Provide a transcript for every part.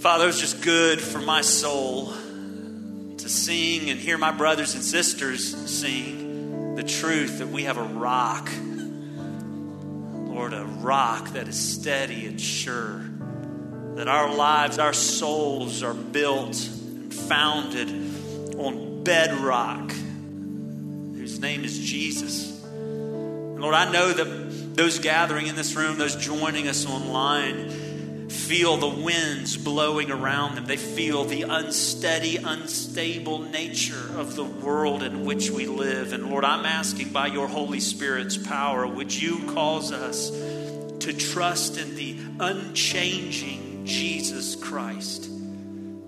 Father, it was just good for my soul to sing and hear my brothers and sisters sing the truth that we have a rock. Lord, a rock that is steady and sure. That our lives, our souls are built and founded on bedrock, whose name is Jesus. And Lord, I know that those gathering in this room, those joining us online, feel the winds blowing around them. They feel the unsteady, unstable nature of the world in which we live. And Lord, I'm asking by your Holy Spirit's power, would you cause us to trust in the unchanging Jesus Christ,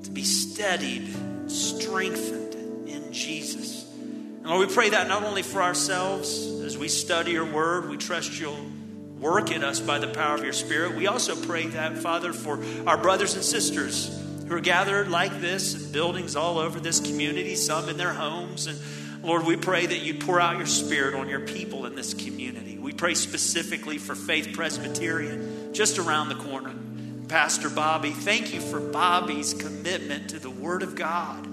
to be steadied, strengthened in Jesus. And Lord, we pray that not only for ourselves as we study your word, we trust you'll work in us by the power of your Spirit. We also pray that, Father, for our brothers and sisters who are gathered like this in buildings all over this community, some in their homes. And Lord, we pray that you pour out your Spirit on your people in this community. We pray specifically for Faith Presbyterian, just around the corner. Pastor Bobby, thank you for Bobby's commitment to the Word of God.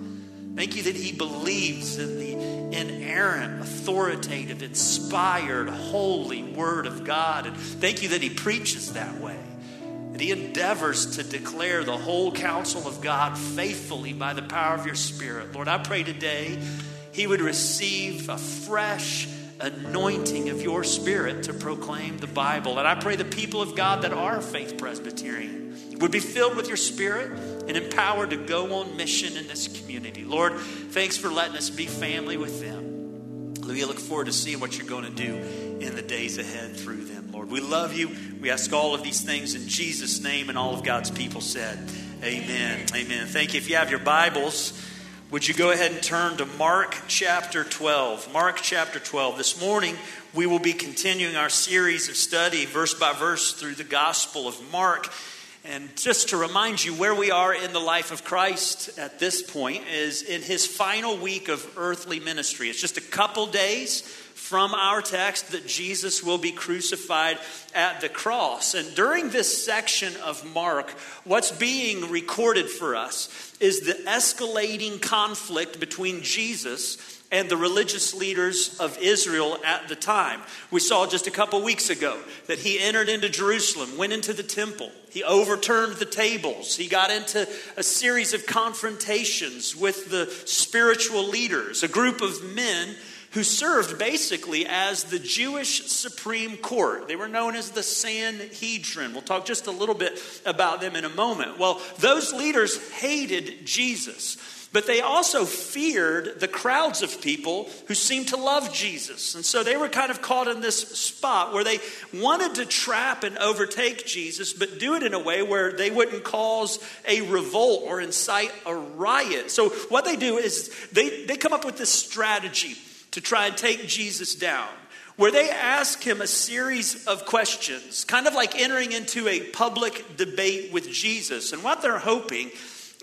Thank you that he believes in the inerrant, authoritative, inspired, holy Word of God. And thank you that he preaches that way. That he endeavors to declare the whole counsel of God faithfully by the power of your Spirit. Lord, I pray today he would receive a fresh anointing of your Spirit to proclaim the Bible. And I pray the people of God that are Faith Presbyterian would be filled with your spirit and empowered to go on mission in this community. Lord, thanks for letting us be family with them. We look forward to seeing what you're going to do in the days ahead through them, Lord. We love you. We ask all of these things in Jesus' name, and all of God's people said, Amen. Amen. Thank you. If you have your Bibles, would you go ahead and turn to Mark chapter 12? Mark chapter 12. This morning, we will be continuing our series of study, verse by verse, through the Gospel of Mark. And just to remind you where we are in the life of Christ at this point is in his final week of earthly ministry. It's just a couple days from our text that Jesus will be crucified at the cross. And during this section of Mark, what's being recorded for us is the escalating conflict between Jesus and the religious leaders of Israel at the time. We saw just a couple weeks ago that he entered into Jerusalem, went into the temple, he overturned the tables, he got into a series of confrontations with the spiritual leaders, a group of men who served basically as the Jewish Supreme Court. They were known as the Sanhedrin. We'll talk just a little bit about them in a moment. Well, those leaders hated Jesus. But they also feared the crowds of people who seemed to love Jesus. And so they were kind of caught in this spot where they wanted to trap and overtake Jesus, but do it in a way where they wouldn't cause a revolt or incite a riot. So what they do is they, they come up with this strategy to try and take Jesus down where they ask him a series of questions, kind of like entering into a public debate with Jesus. And what they're hoping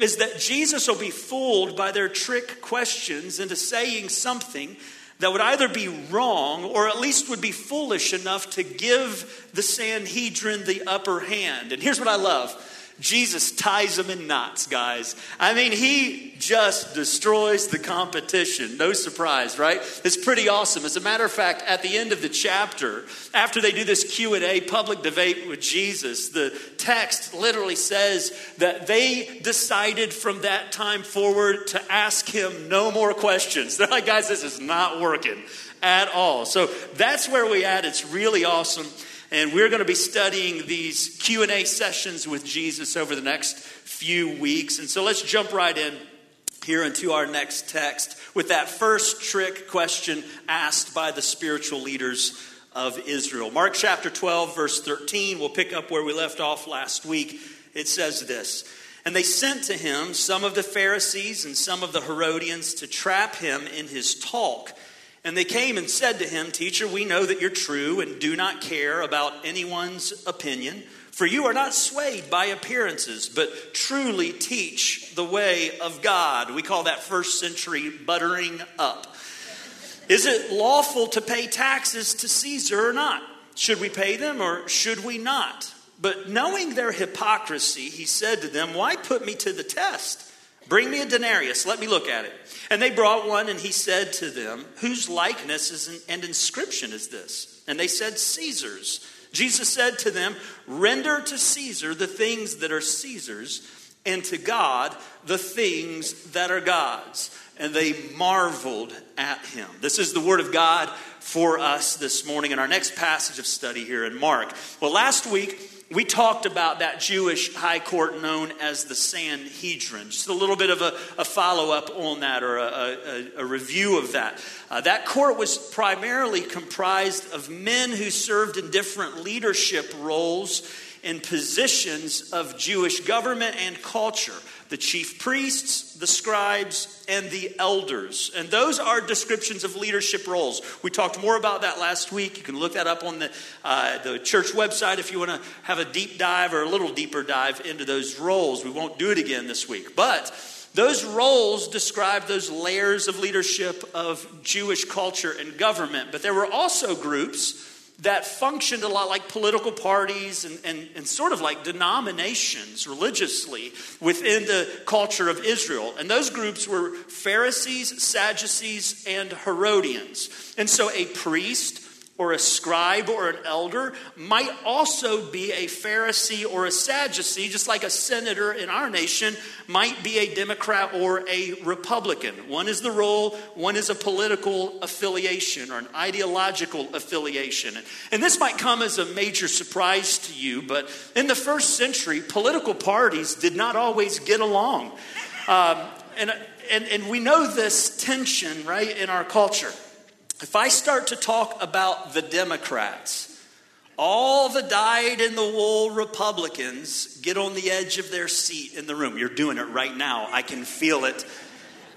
is that Jesus will be fooled by their trick questions into saying something that would either be wrong or at least would be foolish enough to give the Sanhedrin the upper hand. And here's what I love Jesus ties them in knots, guys. I mean, he just destroys the competition. No surprise, right? It's pretty awesome. As a matter of fact, at the end of the chapter, after they do this Q&A public debate with Jesus, the text literally says that they decided from that time forward to ask him no more questions. They're like, guys, this is not working at all. So that's where we at. It's really awesome and we're going to be studying these q&a sessions with jesus over the next few weeks. And so let's jump right in here into our next text with that first trick question asked by the spiritual leaders of israel. Mark chapter 12 verse 13 we'll pick up where we left off last week. It says this and they sent to him some of the pharisees and some of the herodians to trap him in his talk and they came and said to him, Teacher, we know that you're true and do not care about anyone's opinion, for you are not swayed by appearances, but truly teach the way of God. We call that first century buttering up. Is it lawful to pay taxes to Caesar or not? Should we pay them or should we not? But knowing their hypocrisy, he said to them, Why put me to the test? Bring me a denarius, let me look at it. And they brought one, and he said to them, Whose likeness and inscription is this? And they said, Caesar's. Jesus said to them, Render to Caesar the things that are Caesar's, and to God the things that are God's. And they marveled at him. This is the word of God for us this morning in our next passage of study here in Mark. Well, last week, we talked about that Jewish high court known as the Sanhedrin. Just a little bit of a, a follow up on that or a, a, a review of that. Uh, that court was primarily comprised of men who served in different leadership roles in positions of Jewish government and culture the chief priests, the scribes, and the elders. And those are descriptions of leadership roles. We talked more about that last week. You can look that up on the, uh, the church website if you want to have a deep dive or a little deeper dive into those roles. We won't do it again this week. But those roles describe those layers of leadership of Jewish culture and government. But there were also groups that functioned a lot like political parties and, and, and, sort of like denominations religiously within the culture of Israel. And those groups were Pharisees, Sadducees, and Herodians. And so a priest or a scribe or an elder might also be a Pharisee or a Sadducee, just like a senator in our nation might be a Democrat or a Republican. One is the role, one is a political affiliation or an ideological affiliation. And this might come as a major surprise to you, but in the first century, political parties did not always get along. Um, and, and, and we know this tension, right, in our culture. If I start to talk about the Democrats, all the dyed in the wool Republicans get on the edge of their seat in the room. You're doing it right now. I can feel it.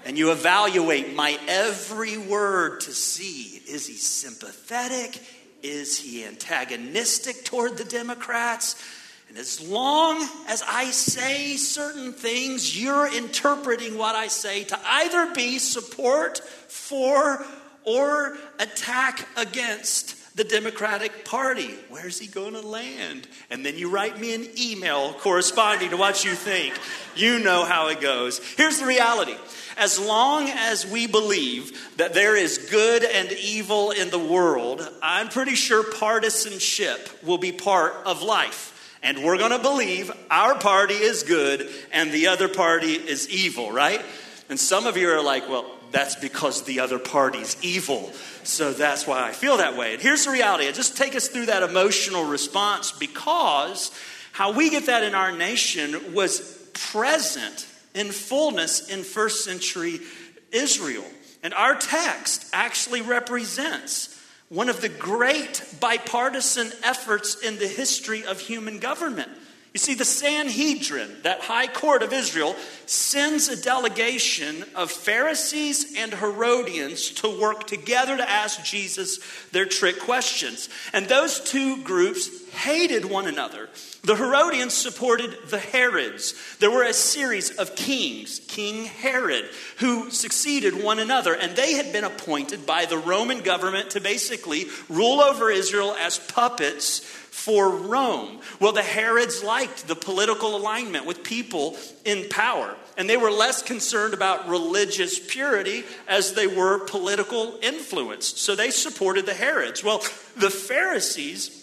And you evaluate my every word to see is he sympathetic? Is he antagonistic toward the Democrats? And as long as I say certain things, you're interpreting what I say to either be support for or attack against the Democratic Party. Where's he going to land? And then you write me an email corresponding to what you think. You know how it goes. Here's the reality as long as we believe that there is good and evil in the world, I'm pretty sure partisanship will be part of life. And we're going to believe our party is good and the other party is evil, right? And some of you are like, well, that's because the other party's evil. So that's why I feel that way. And here's the reality. I just take us through that emotional response because how we get that in our nation was present in fullness in first century Israel. And our text actually represents one of the great bipartisan efforts in the history of human government. You see, the Sanhedrin, that high court of Israel, sends a delegation of Pharisees and Herodians to work together to ask Jesus their trick questions. And those two groups hated one another. The Herodians supported the Herods. There were a series of kings, King Herod, who succeeded one another, and they had been appointed by the Roman government to basically rule over Israel as puppets for Rome. Well, the Herods liked the political alignment with people in power, and they were less concerned about religious purity as they were political influence. So they supported the Herods. Well, the Pharisees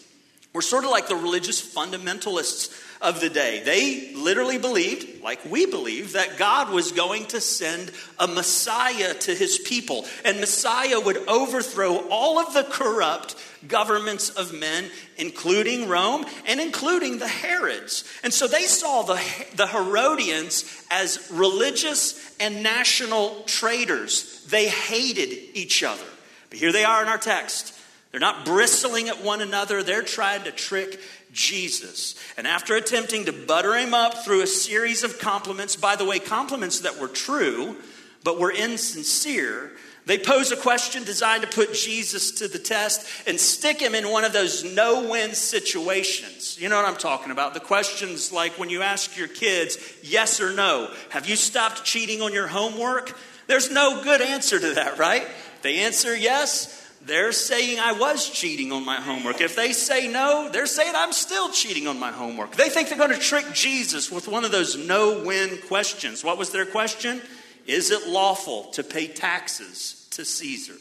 were sort of like the religious fundamentalists of the day. They literally believed, like we believe, that God was going to send a Messiah to his people. And Messiah would overthrow all of the corrupt governments of men, including Rome and including the Herods. And so they saw the, the Herodians as religious and national traitors. They hated each other. But here they are in our text. They're not bristling at one another, they're trying to trick Jesus. And after attempting to butter him up through a series of compliments, by the way, compliments that were true but were insincere, they pose a question designed to put Jesus to the test and stick him in one of those no win situations. You know what I'm talking about? The questions like when you ask your kids, yes or no, have you stopped cheating on your homework? There's no good answer to that, right? They answer yes, they're saying I was cheating on my homework. If they say no, they're saying I'm still cheating on my homework. They think they're going to trick Jesus with one of those no win questions. What was their question? Is it lawful to pay taxes to Caesar?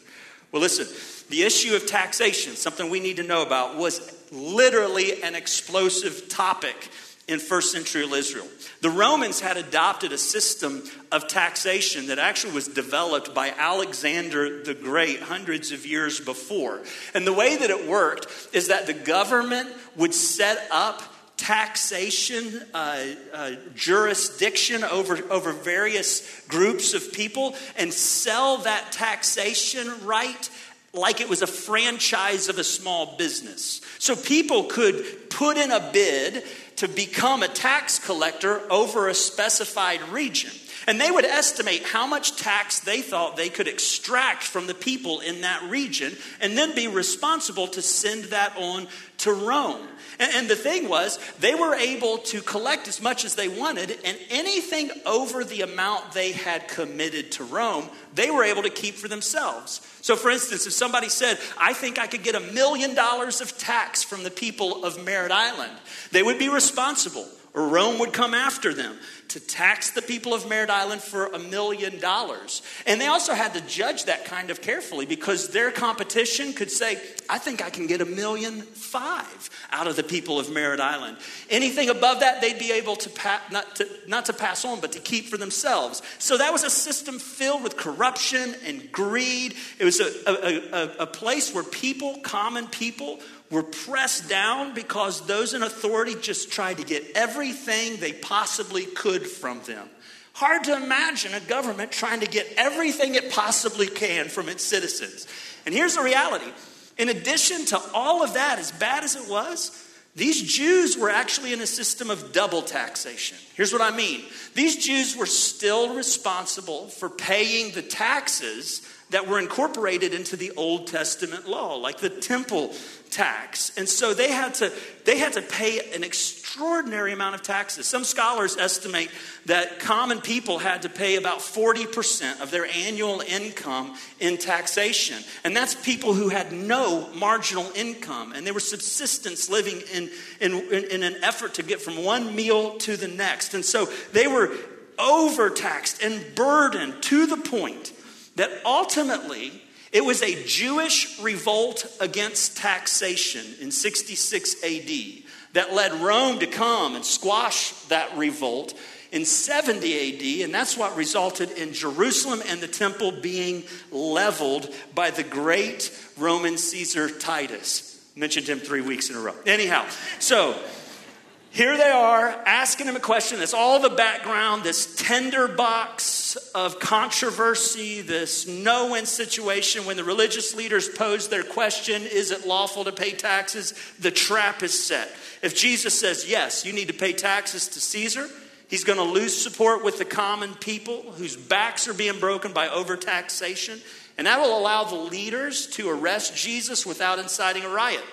Well, listen, the issue of taxation, something we need to know about, was literally an explosive topic in first century Israel. The Romans had adopted a system of taxation that actually was developed by Alexander the Great hundreds of years before. And the way that it worked is that the government would set up taxation uh, uh, jurisdiction over, over various groups of people and sell that taxation right like it was a franchise of a small business. So people could put in a bid to become a tax collector over a specified region. And they would estimate how much tax they thought they could extract from the people in that region and then be responsible to send that on to Rome. And, and, the thing was, they were able to collect as much as they wanted, and anything over the amount they had committed to Rome, they were able to keep for themselves. So, for instance, if somebody said, I think I could get a million dollars of tax from the people of Merritt Island, they would be responsible Rome would come after them to tax the people of Merritt Island for a million dollars. And they also had to judge that kind of carefully because their competition could say, I think I can get a million five out of the people of Merritt Island. Anything above that, they'd be able to, pa- not, to not to pass on, but to keep for themselves. So that was a system filled with corruption and greed. It was a, a, a, a place where people, common people, were pressed down because those in authority just tried to get everything they possibly could from them. Hard to imagine a government trying to get everything it possibly can from its citizens. And here's the reality in addition to all of that, as bad as it was, these Jews were actually in a system of double taxation. Here's what I mean these Jews were still responsible for paying the taxes that were incorporated into the Old Testament law, like the temple tax. And so they had to they had to pay an extraordinary amount of taxes. Some scholars estimate that common people had to pay about 40% of their annual income in taxation. And that's people who had no marginal income and they were subsistence living in, in, in an effort to get from one meal to the next. And so they were overtaxed and burdened to the point that ultimately it was a Jewish revolt against taxation in 66 AD that led Rome to come and squash that revolt in 70 AD, and that's what resulted in Jerusalem and the temple being leveled by the great Roman Caesar Titus. Mentioned him three weeks in a row. Anyhow, so here they are asking him a question. That's all the background, this tinderbox of controversy, this no win situation. When the religious leaders pose their question, is it lawful to pay taxes? The trap is set. If Jesus says, yes, you need to pay taxes to Caesar, he's going to lose support with the common people whose backs are being broken by overtaxation. And that will allow the leaders to arrest Jesus without inciting a riot.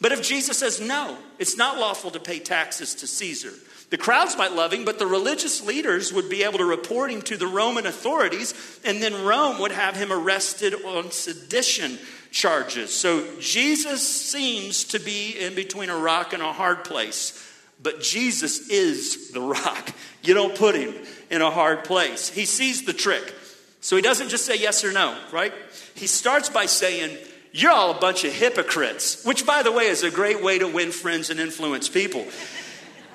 But if Jesus says, no, it's not lawful to pay taxes to Caesar, the crowds might love him, but the religious leaders would be able to report him to the Roman authorities, and then Rome would have him arrested on sedition charges. So Jesus seems to be in between a rock and a hard place, but Jesus is the rock. You don't put him in a hard place. He sees the trick. So he doesn't just say yes or no, right? He starts by saying, you're all a bunch of hypocrites, which, by the way, is a great way to win friends and influence people.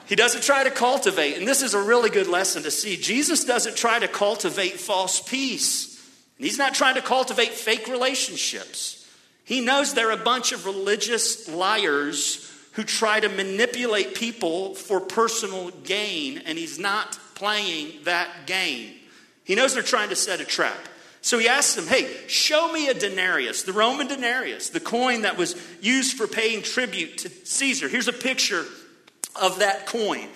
He doesn't try to cultivate, and this is a really good lesson to see. Jesus doesn't try to cultivate false peace, and he's not trying to cultivate fake relationships. He knows they're a bunch of religious liars who try to manipulate people for personal gain, and he's not playing that game. He knows they're trying to set a trap. So he asks them, Hey, show me a denarius, the Roman denarius, the coin that was used for paying tribute to Caesar. Here's a picture of that coin.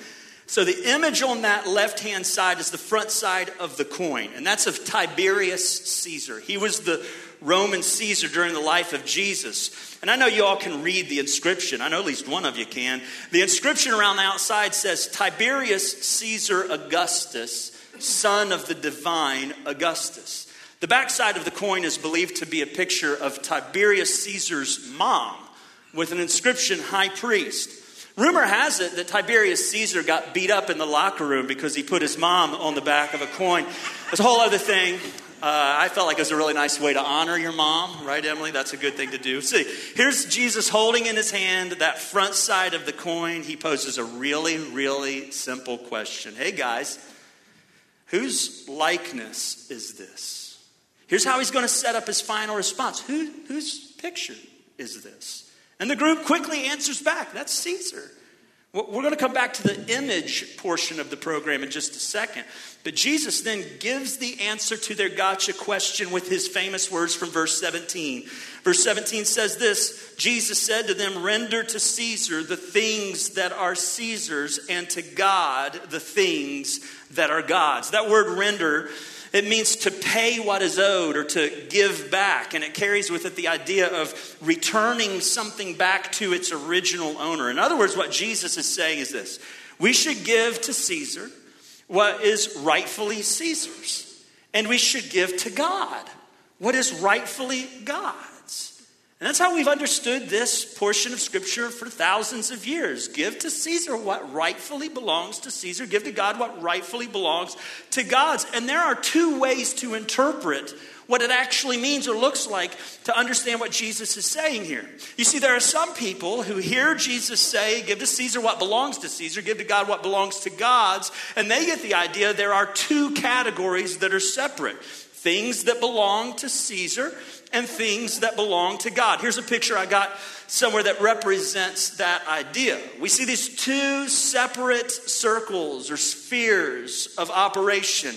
So the image on that left hand side is the front side of the coin, and that's of Tiberius Caesar. He was the Roman Caesar during the life of Jesus. And I know you all can read the inscription. I know at least one of you can. The inscription around the outside says Tiberius Caesar Augustus, son of the divine Augustus. The backside of the coin is believed to be a picture of Tiberius Caesar's mom with an inscription, High Priest. Rumor has it that Tiberius Caesar got beat up in the locker room because he put his mom on the back of a coin. It's a whole other thing. Uh, I felt like it was a really nice way to honor your mom, right, Emily? That's a good thing to do. See, here's Jesus holding in his hand that front side of the coin. He poses a really, really simple question Hey, guys, whose likeness is this? Here's how he's going to set up his final response Who, Whose picture is this? And the group quickly answers back that's Caesar. We're going to come back to the image portion of the program in just a second. But Jesus then gives the answer to their gotcha question with his famous words from verse 17. Verse 17 says this Jesus said to them, Render to Caesar the things that are Caesar's, and to God the things that are God's. That word render it means to pay what is owed or to give back. And it carries with it the idea of returning something back to its original owner. In other words, what Jesus is saying is this we should give to Caesar what is rightfully Caesar's, and we should give to God what is rightfully God's. And that's how we've understood this portion of Scripture for thousands of years. Give to Caesar what rightfully belongs to Caesar, give to God what rightfully belongs to God's. And there are two ways to interpret what it actually means or looks like to understand what Jesus is saying here. You see, there are some people who hear Jesus say, Give to Caesar what belongs to Caesar, give to God what belongs to God's, and they get the idea there are two categories that are separate things that belong to Caesar and things that belong to God. Here's a picture I got somewhere that represents that idea. We see these two separate circles or spheres of operation.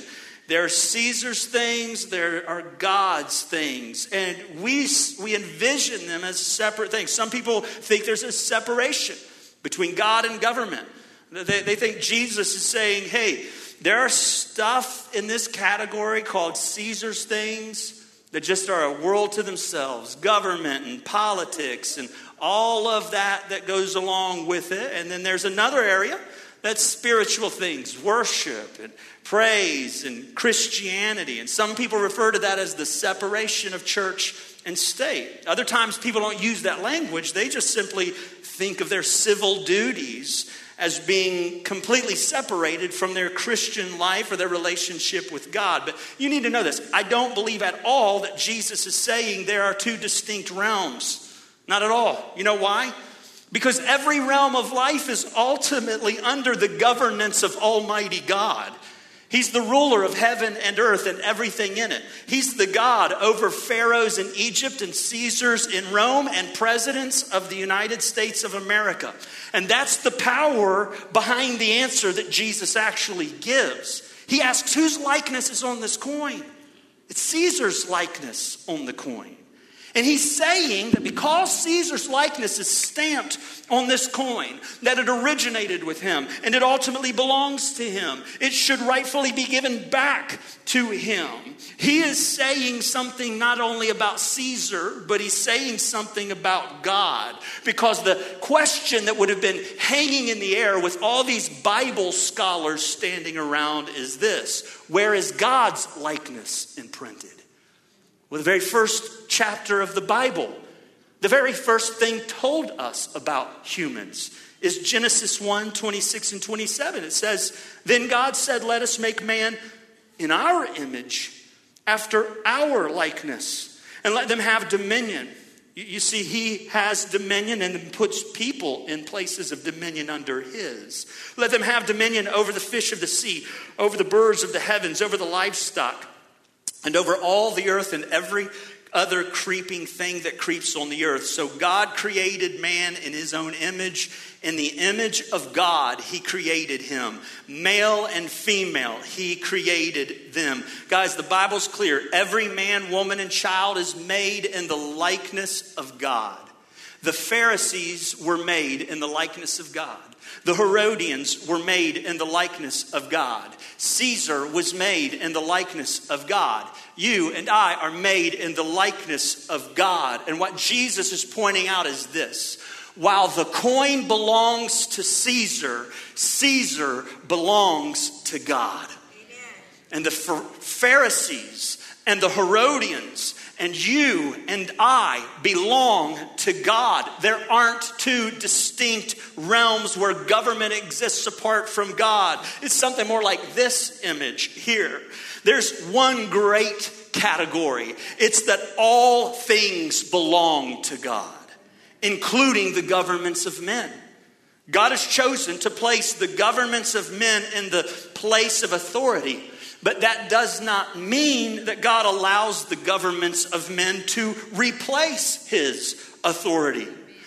There are Caesar's things, there are God's things. And we, we envision them as separate things. Some people think there's a separation between God and government. They, they think Jesus is saying, hey, there are stuff in this category called Caesar's things that just are a world to themselves government and politics and all of that that goes along with it. And then there's another area that's spiritual things worship and praise and Christianity. And some people refer to that as the separation of church and state. Other times people don't use that language, they just simply think of their civil duties as being completely separated from their Christian life or their relationship with God. But you need to know this. I don't believe at all that Jesus is saying there are two distinct realms. Not at all. You know why? Because every realm of life is ultimately under the governance of Almighty God. He's the ruler of heaven and earth and everything in it. He's the God over pharaohs in Egypt and Caesars in Rome and presidents of the United States of America. And that's the power behind the answer that Jesus actually gives. He asks, Whose likeness is on this coin? It's Caesar's likeness on the coin. And he's saying that because Caesar's likeness is stamped on this coin, that it originated with him and it ultimately belongs to him, it should rightfully be given back to him. He is saying something not only about Caesar, but he's saying something about God. Because the question that would have been hanging in the air with all these Bible scholars standing around is this Where is God's likeness imprinted? The very first chapter of the Bible, the very first thing told us about humans is Genesis 1 26 and 27. It says, Then God said, Let us make man in our image, after our likeness, and let them have dominion. You see, he has dominion and puts people in places of dominion under his. Let them have dominion over the fish of the sea, over the birds of the heavens, over the livestock and over all the earth and every other creeping thing that creeps on the earth. So God created man in his own image. In the image of God, he created him. Male and female, he created them. Guys, the Bible's clear. Every man, woman, and child is made in the likeness of God. The Pharisees were made in the likeness of God. The Herodians were made in the likeness of God. Caesar was made in the likeness of God. You and I are made in the likeness of God. And what Jesus is pointing out is this while the coin belongs to Caesar, Caesar belongs to God. Amen. And the Pharisees and the Herodians and you and I belong to God. There aren't two distinct realms where government exists apart from God. It's something more like this image here. There's one great category it's that all things belong to God, including the governments of men. God has chosen to place the governments of men in the place of authority. But that does not mean that God allows the governments of men to replace his authority.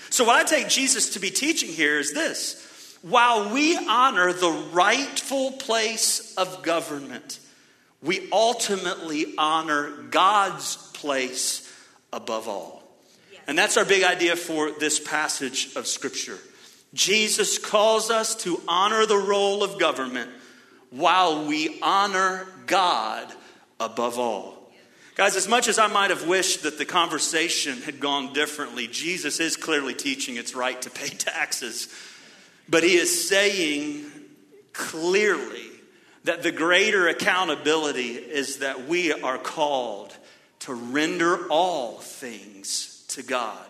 So, what I take Jesus to be teaching here is this while we honor the rightful place of government, we ultimately honor God's place above all. And that's our big idea for this passage of Scripture. Jesus calls us to honor the role of government while we honor God above all. Guys, as much as I might have wished that the conversation had gone differently, Jesus is clearly teaching it's right to pay taxes. But he is saying clearly that the greater accountability is that we are called to render all things to God.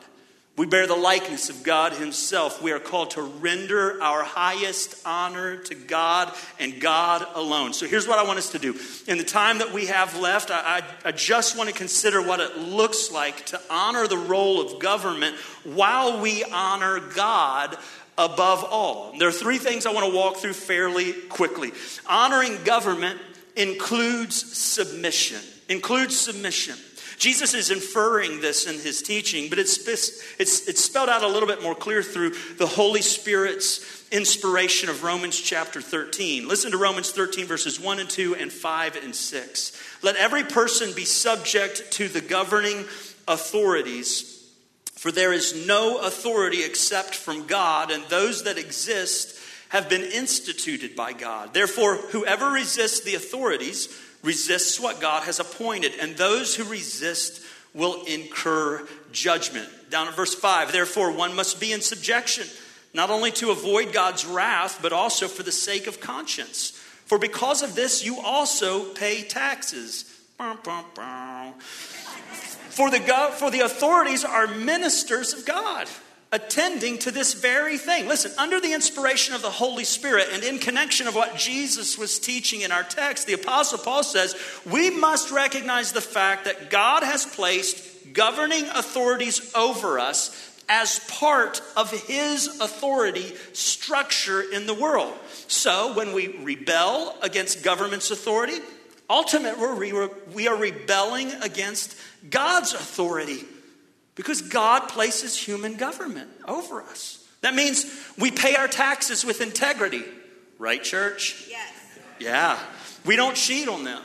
We bear the likeness of God Himself. We are called to render our highest honor to God and God alone. So here's what I want us to do. In the time that we have left, I, I, I, just want to consider what it looks like to honor the role of government while we honor God above all. There are three things I want to walk through fairly quickly. Honoring government includes submission, includes submission. Jesus is inferring this in his teaching, but it's, it's, it's spelled out a little bit more clear through the Holy Spirit's inspiration of Romans chapter 13. Listen to Romans 13, verses 1 and 2, and 5 and 6. Let every person be subject to the governing authorities. For there is no authority except from God, and those that exist have been instituted by God. Therefore, whoever resists the authorities resists what God has appointed, and those who resist will incur judgment. Down at verse 5, therefore, one must be in subjection, not only to avoid God's wrath, but also for the sake of conscience. For because of this, you also pay taxes. For the, for the authorities are ministers of God attending to this very thing. Listen, under the inspiration of the Holy Spirit and in connection of what Jesus was teaching in our text, the Apostle Paul says we must recognize the fact that God has placed governing authorities over us as part of his authority structure in the world. So when we rebel against government's authority, ultimately we are rebelling against God's authority because God places human government over us. That means we pay our taxes with integrity. Right, church? Yes. Yeah. We don't cheat on them.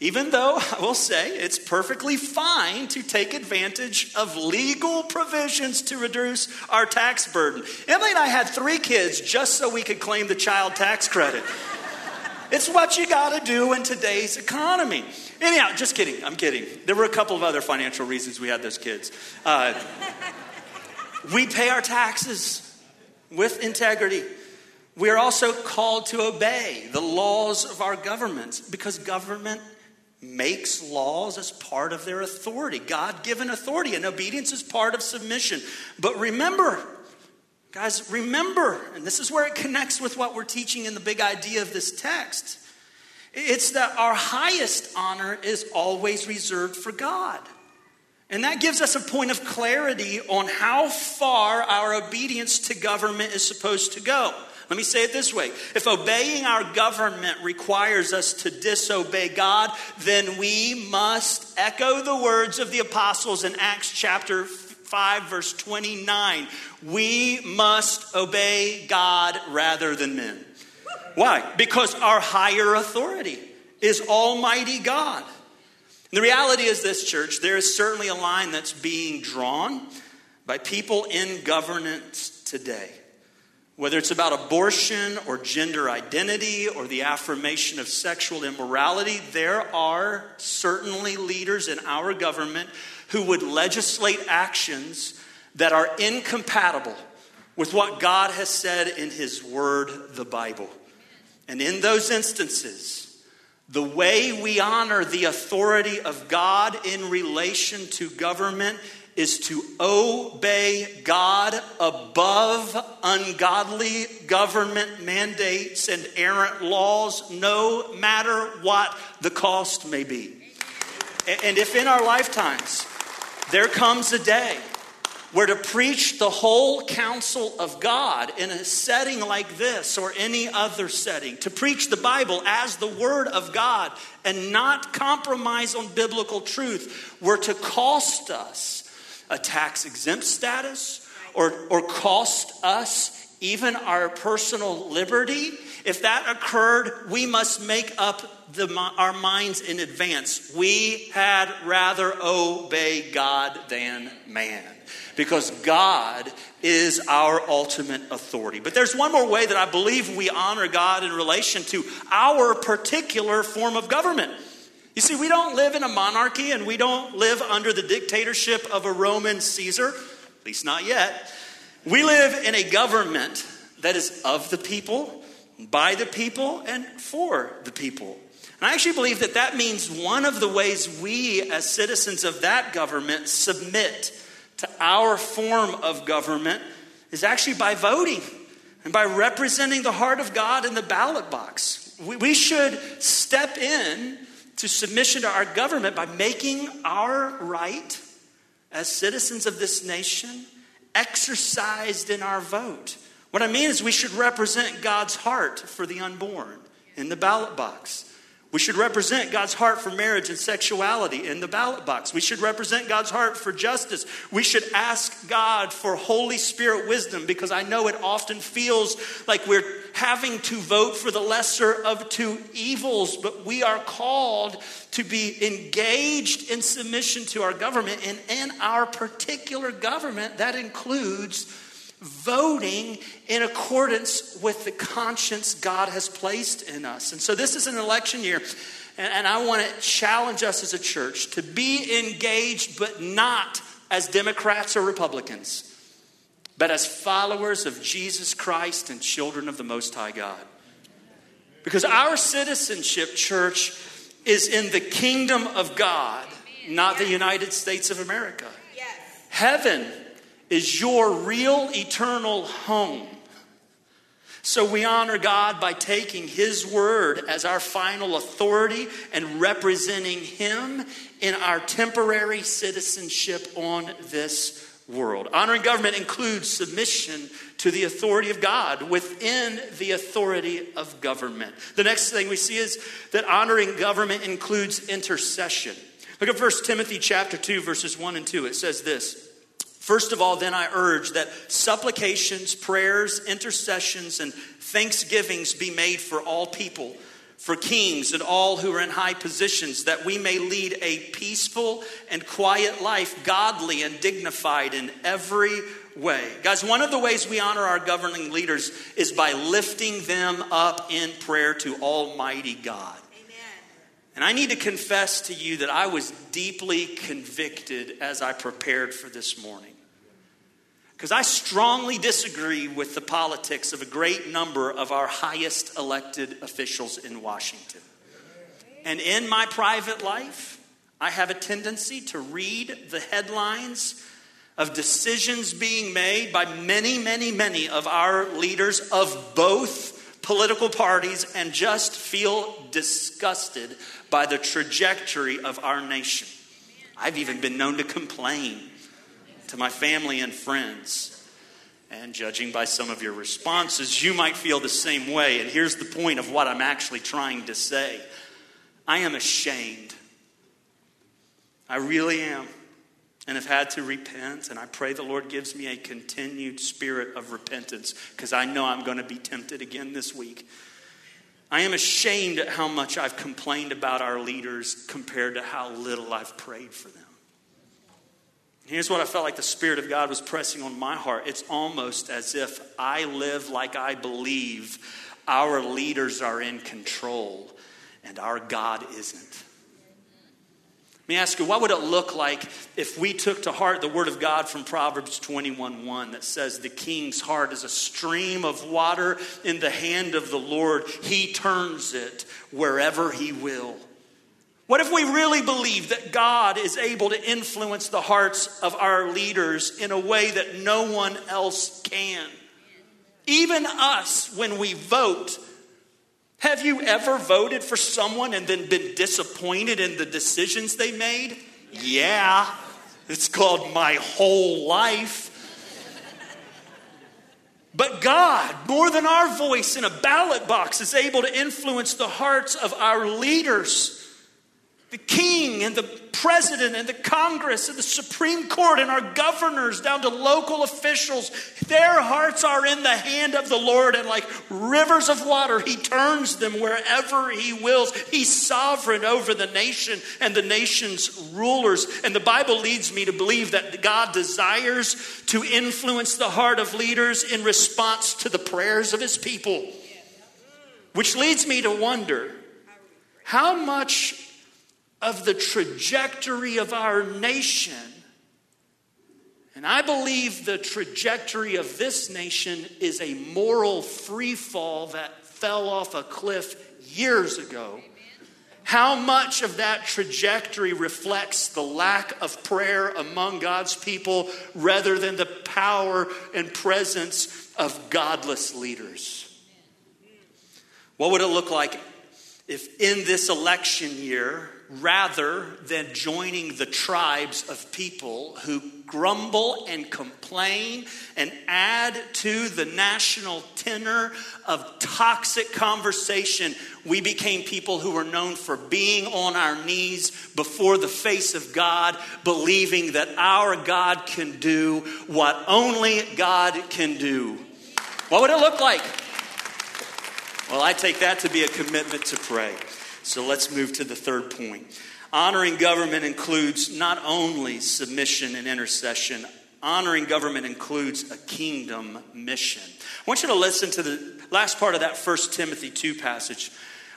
Even though I will say it's perfectly fine to take advantage of legal provisions to reduce our tax burden. Emily and I had three kids just so we could claim the child tax credit. it's what you got to do in today's economy. Anyhow, just kidding. I'm kidding. There were a couple of other financial reasons we had those kids. Uh, we pay our taxes with integrity. We are also called to obey the laws of our governments because government makes laws as part of their authority, God given authority, and obedience is part of submission. But remember, guys, remember, and this is where it connects with what we're teaching in the big idea of this text. It's that our highest honor is always reserved for God. And that gives us a point of clarity on how far our obedience to government is supposed to go. Let me say it this way if obeying our government requires us to disobey God, then we must echo the words of the apostles in Acts chapter 5, verse 29. We must obey God rather than men. Why? Because our higher authority is Almighty God. And the reality is this, church, there is certainly a line that's being drawn by people in governance today. Whether it's about abortion or gender identity or the affirmation of sexual immorality, there are certainly leaders in our government who would legislate actions that are incompatible with what God has said in His Word, the Bible. And in those instances, The way we honor the authority of God in relation to government is to obey God above ungodly government mandates and errant laws, no matter what the cost may be. And if in our lifetimes there comes a day where to preach the whole counsel of God in a setting like this or any other setting, to preach the Bible as the Word of God and not compromise on biblical truth, were to cost us a tax exempt status or, or cost us even our personal liberty, if that occurred, we must make up the, our minds in advance. We had rather obey God than man because God is our ultimate authority. But there's one more way that I believe we honor God in relation to our particular form of government. You see, we don't live in a monarchy and we don't live under the dictatorship of a Roman Caesar, at least not yet. We live in a government that is of the people, by the people, and for the people. And I actually believe that that means one of the ways we, as citizens of that government, submit to our form of government is actually by voting and by representing the heart of God in the ballot box. We, we should step in to submission to our government by making our right as citizens of this nation exercised in our vote. What I mean is, we should represent God's heart for the unborn in the ballot box. We should represent God's heart for marriage and sexuality in the ballot box. We should represent God's heart for justice. We should ask God for Holy Spirit wisdom because I know it often feels like we're having to vote for the lesser of two evils, but we are called to be engaged in submission to our government. And in our particular government, that includes voting in accordance with the conscience God has placed in us. And so this is an election year, and, I want to challenge us as a church to be engaged, but not as Democrats or Republicans, but as followers of Jesus Christ and children of the Most High God. Because our citizenship, church, is in the kingdom of God, not the United States of America. Heaven is your real eternal home. So we honor God by taking His word as our final authority and representing Him in our temporary citizenship on this world. Honoring government includes submission to the authority of God within the authority of government. The next thing we see is that honoring government includes intercession. Look at 1 Timothy chapter 2 verses 1 and 2. It says this: First of all, then I urge that supplications, prayers, intercessions, and thanksgivings be made for all people, for kings and all who are in high positions, that we may lead a peaceful and quiet life, godly and dignified in every way. Guys, one of the ways we honor our governing leaders is by lifting them up in prayer to Almighty God. And I need to confess to you that I was deeply convicted as I prepared for this morning. Because I strongly disagree with the politics of a great number of our highest elected officials in Washington. And in my private life, I have a tendency to read the headlines of decisions being made by many, many, many of our leaders of both political parties and just feel disgusted by the trajectory of our nation. I've even been known to complain to my family and friends. And judging by some of your responses, you might feel the same way. And here's the point of what I'm actually trying to say I am ashamed. I really am. And have had to repent. And I pray the Lord gives me a continued spirit of repentance because I know I'm going to be tempted again this week. I am ashamed at how much I've complained about our leaders compared to how little I've prayed for them. Here's what I felt like the Spirit of God was pressing on my heart. It's almost as if I live like I believe our leaders are in control and our God isn't. Let me ask you, what would it look like if we took to heart the word of God from Proverbs 21 1 that says, The king's heart is a stream of water in the hand of the Lord. He turns it wherever he will. What if we really believe that God is able to influence the hearts of our leaders in a way that no one else can? Even us, when we vote, have you ever voted for someone and then been disappointed in the decisions they made? Yeah, it's called my whole life. But God, more than our voice in a ballot box, is able to influence the hearts of our leaders the king and the president and the Congress and the Supreme Court and our governors down to local officials, their hearts are in the hand of the Lord, and like rivers of water, He turns them wherever He wills. He's sovereign over the nation and the nation's rulers. And the Bible leads me to believe that God desires to influence the heart of leaders in response to the prayers of His people. Which leads me to wonder how much of the trajectory of our nation. And I believe the trajectory of this nation is a moral free fall that fell off a cliff years ago. How much of that trajectory reflects the lack of prayer among God's people rather than the power and presence of godless leaders? What would it look like if in this election year rather than joining the tribes of people who grumble and complain and add to the national tenor of toxic conversation, we became people who were known for being on our knees before the face of God, believing that our God can do what only God can do. What would it look like? Well, I take that to be a commitment to pray. So let's move to the third point. Honoring government includes not only submission and intercession, honoring government includes a kingdom mission. I want you to listen to the last part of that First Timothy 2 passage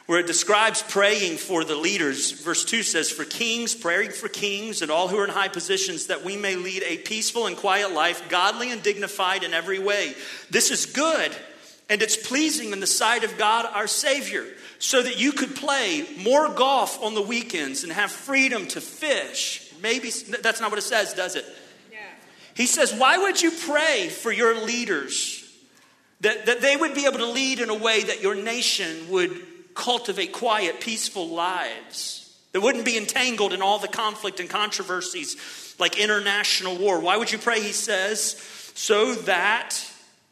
where it describes praying for the leaders. Verse 2 says, For kings, praying for kings and all who are in high positions, that we may lead a peaceful and quiet life, godly and dignified in every way. This is good, and it's pleasing in the sight of God our Savior so that you could play more golf on the weekends and have freedom to fish. Maybe that's not what it says, does it? Yeah. He says, Why would you pray for your leaders? That, that they would be able to lead in a way that your nation would cultivate quiet, peaceful lives, that wouldn't be entangled in all the conflict and controversies like international war. Why would you pray? He says, so that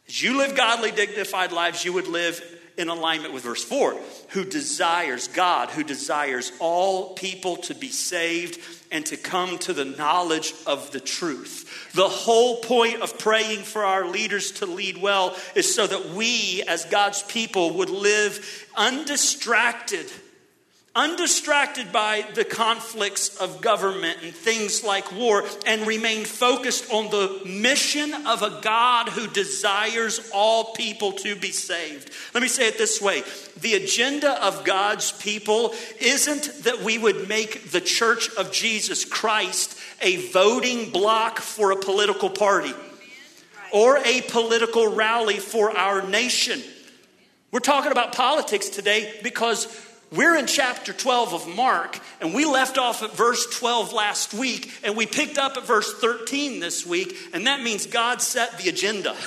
as you live godly, dignified lives, you would live in alignment with verse 4 who desires, God, who desires all people to be saved and to come to the knowledge of the truth. The whole point of praying for our leaders to lead well is so that we, as God's people, would live undistracted undistracted by the conflicts of government and things like war, and remain focused on the mission of a God who desires all people to be saved. Let me say it this way the agenda of God's people isn't that we would make the church of Jesus Christ a voting block for a political party or a political rally for our nation. We're talking about politics today because we're in chapter 12 of Mark, and we left off at verse 12 last week, and we picked up at verse 13 this week, and that means God set the agenda.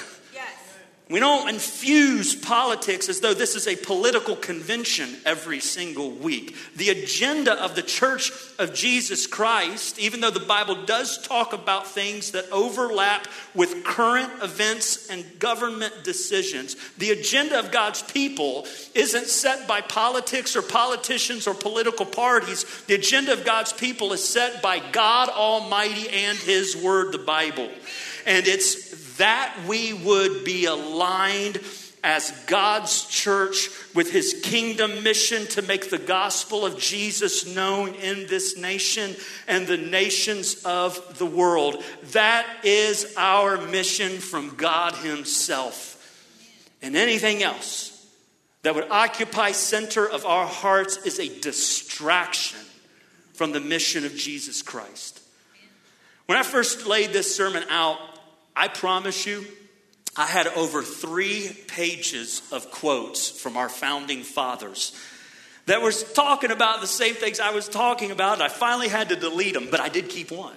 We don't infuse politics as though this is a political convention every single week. The agenda of the church of Jesus Christ, even though the Bible does talk about things that overlap with current events and government decisions, the agenda of God's people isn't set by politics or politicians or political parties. The agenda of God's people is set by God Almighty and His Word, the Bible. And it's that we would be aligned as God's church with his kingdom mission to make the gospel of Jesus known in this nation and the nations of the world. That is our mission from God himself. And anything else that would occupy center of our hearts is a distraction from the mission of Jesus Christ. When I first laid this sermon out, I promise you, I had over three pages of quotes from our founding fathers that was talking about the same things I was talking about. I finally had to delete them, but I did keep one.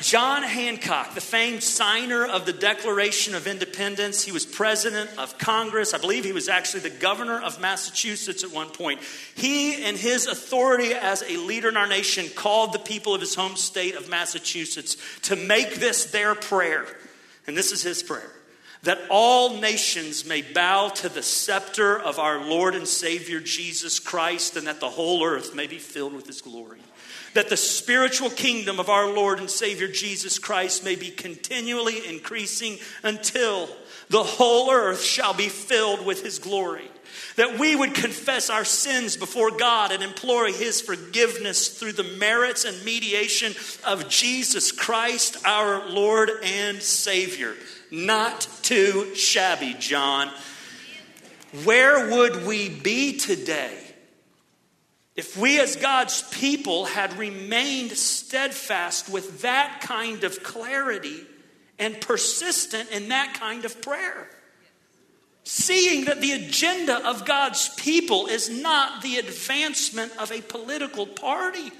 John Hancock, the famed signer of the Declaration of Independence, he was president of Congress. I believe he was actually the governor of Massachusetts at one point. He, in his authority as a leader in our nation, called the people of his home state of Massachusetts to make this their prayer. And this is his prayer that all nations may bow to the scepter of our Lord and Savior Jesus Christ, and that the whole earth may be filled with his glory that the spiritual kingdom of our Lord and Savior Jesus Christ may be continually increasing until the whole earth shall be filled with his glory. That we would confess our sins before God and implore his forgiveness through the merits and mediation of Jesus Christ, our Lord and Savior. Not too shabby, John. Where would we be today if we, as God's people, had remained steadfast with that kind of clarity and persistent in that kind of prayer, seeing that the agenda of God's people is not the advancement of a political party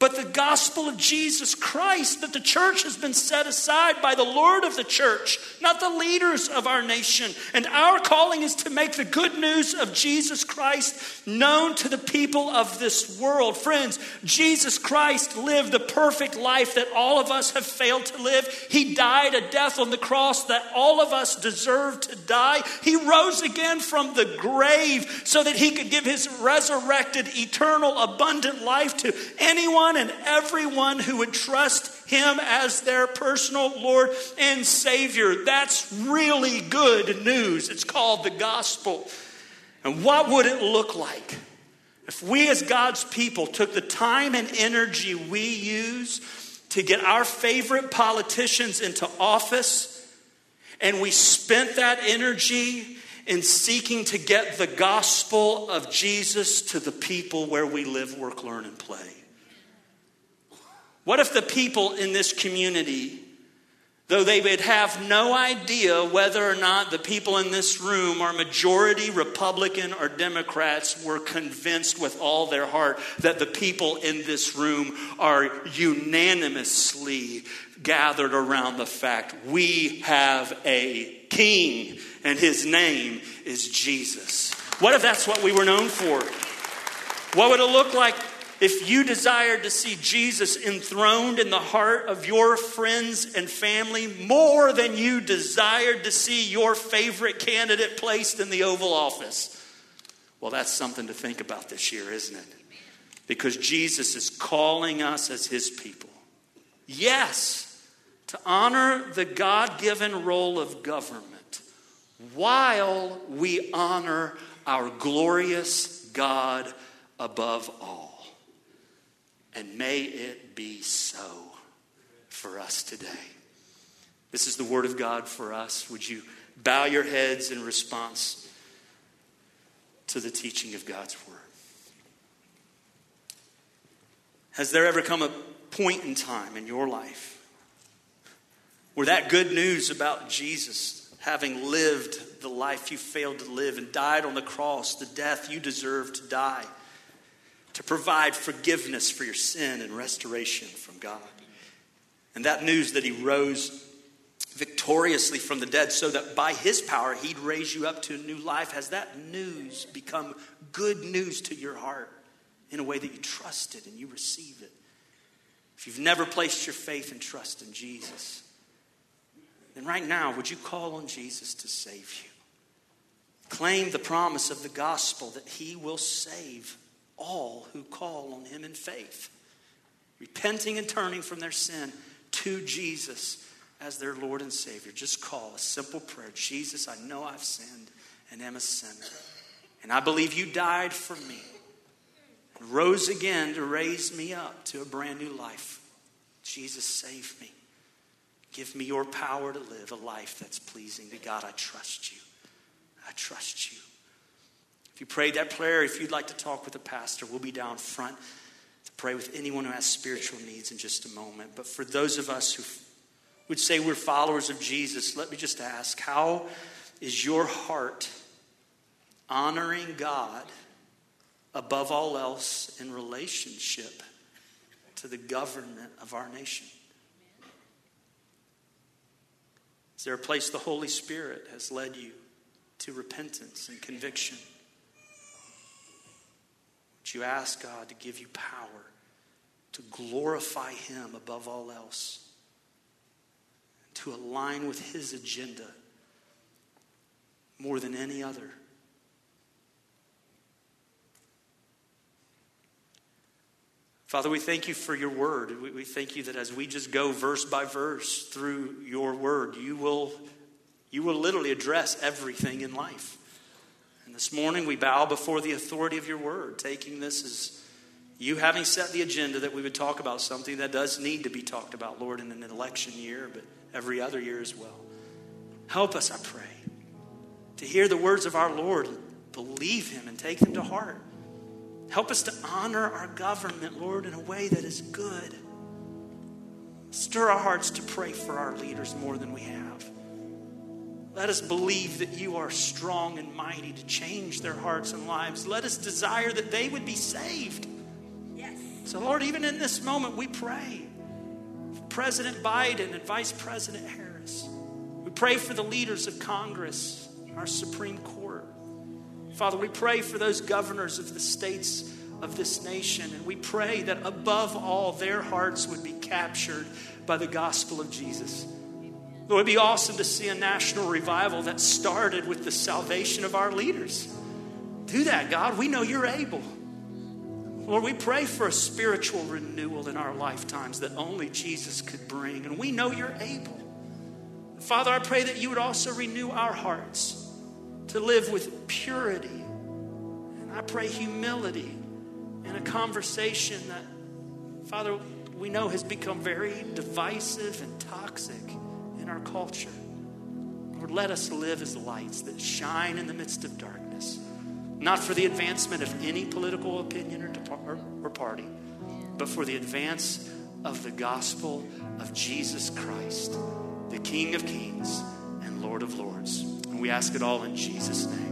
but the gospel of Jesus Christ, that the church has been set aside by the Lord of the church, not the leaders of our nation. And our calling is to make the good news of Jesus Christ known to the people of this world. Friends, Jesus Christ lived the perfect life that all of us have failed to live. He died a death on the cross that all of us deserve to die. He rose again from the grave so that he could give his resurrected, eternal, abundant life to anyone anyone and everyone who would trust him as their personal Lord and Savior. That's really good news. It's called the gospel. And what would it look like if we, as God's people, took the time and energy we use to get our favorite politicians into office and we spent that energy in seeking to get the gospel of Jesus to the people where we live, work, learn, and play? What if the people in this community, though they would have no idea whether or not the people in this room are majority Republican or Democrats, were convinced with all their heart that the people in this room are unanimously gathered around the fact we have a king and his name is Jesus? What if that's what we were known for? What would it look like if you desired to see Jesus enthroned in the heart of your friends and family more than you desired to see your favorite candidate placed in the Oval Office, well, that's something to think about this year, isn't it? Because Jesus is calling us as his people. Yes, to honor the God given role of government while we honor our glorious God above all. And may it be so for us today. This is the word of God for us. Would you bow your heads in response to the teaching of God's word? Has there ever come a point in time in your life where that good news about Jesus having lived the life you failed to live and died on the cross, the death you deserve to die, to provide forgiveness for your sin and restoration from God. And that news that he rose victoriously from the dead so that by his power he'd raise you up to a new life, has that news become good news to your heart in a way that you trust it and you receive it? If you've never placed your faith and trust in Jesus, then right now, would you call on Jesus to save you? Claim the promise of the gospel that he will save all who call on him in faith, repenting and turning from their sin to Jesus as their Lord and Savior. Just call a simple prayer Jesus, I know I've sinned and am a sinner. And I believe you died for me, and rose again to raise me up to a brand new life. Jesus, save me. Give me your power to live a life that's pleasing to God. I trust you. I trust you. If you prayed that prayer, if you'd like to talk with a pastor, we'll be down front to pray with anyone who has spiritual needs in just a moment. But for those of us who would say we're followers of Jesus, let me just ask how is your heart honoring God above all else in relationship to the government of our nation? Is there a place the Holy Spirit has led you to repentance and conviction? You ask God to give you power to glorify Him above all else, to align with His agenda more than any other? Father, we thank you for your word. We, thank you that as we just go verse by verse through your word, you will, you will literally address everything in life. And this morning we bow before the authority of your word, taking this as you having set the agenda that we would talk about something that does need to be talked about, Lord, in an election year, but every other year as well. Help us, I pray, to hear the words of our Lord, believe him, and take them to heart. Help us to honor our government, Lord, in a way that is good. Stir our hearts to pray for our leaders more than we have. Let us believe that you are strong and mighty to change their hearts and lives. Let us desire that they would be saved. Yes. So, Lord, even in this moment, we pray for President Biden and Vice President Harris. We pray for the leaders of Congress, our Supreme Court. Father, we pray for those governors of the states of this nation, and we pray that above all, their hearts would be captured by the gospel of Jesus. It would be awesome to see a national revival that started with the salvation of our leaders. Do that, God. We know you're able. Lord, we pray for a spiritual renewal in our lifetimes that only Jesus could bring, and we know you're able. Father, I pray that you would also renew our hearts to live with purity. And I pray humility in a conversation that, Father, we know has become very divisive and toxic our culture. Lord, let us live as lights that shine in the midst of darkness, not for the advancement of any political opinion or, or party, but for the advance of the gospel of Jesus Christ, the King of kings and Lord of lords. And we ask it all in Jesus' name.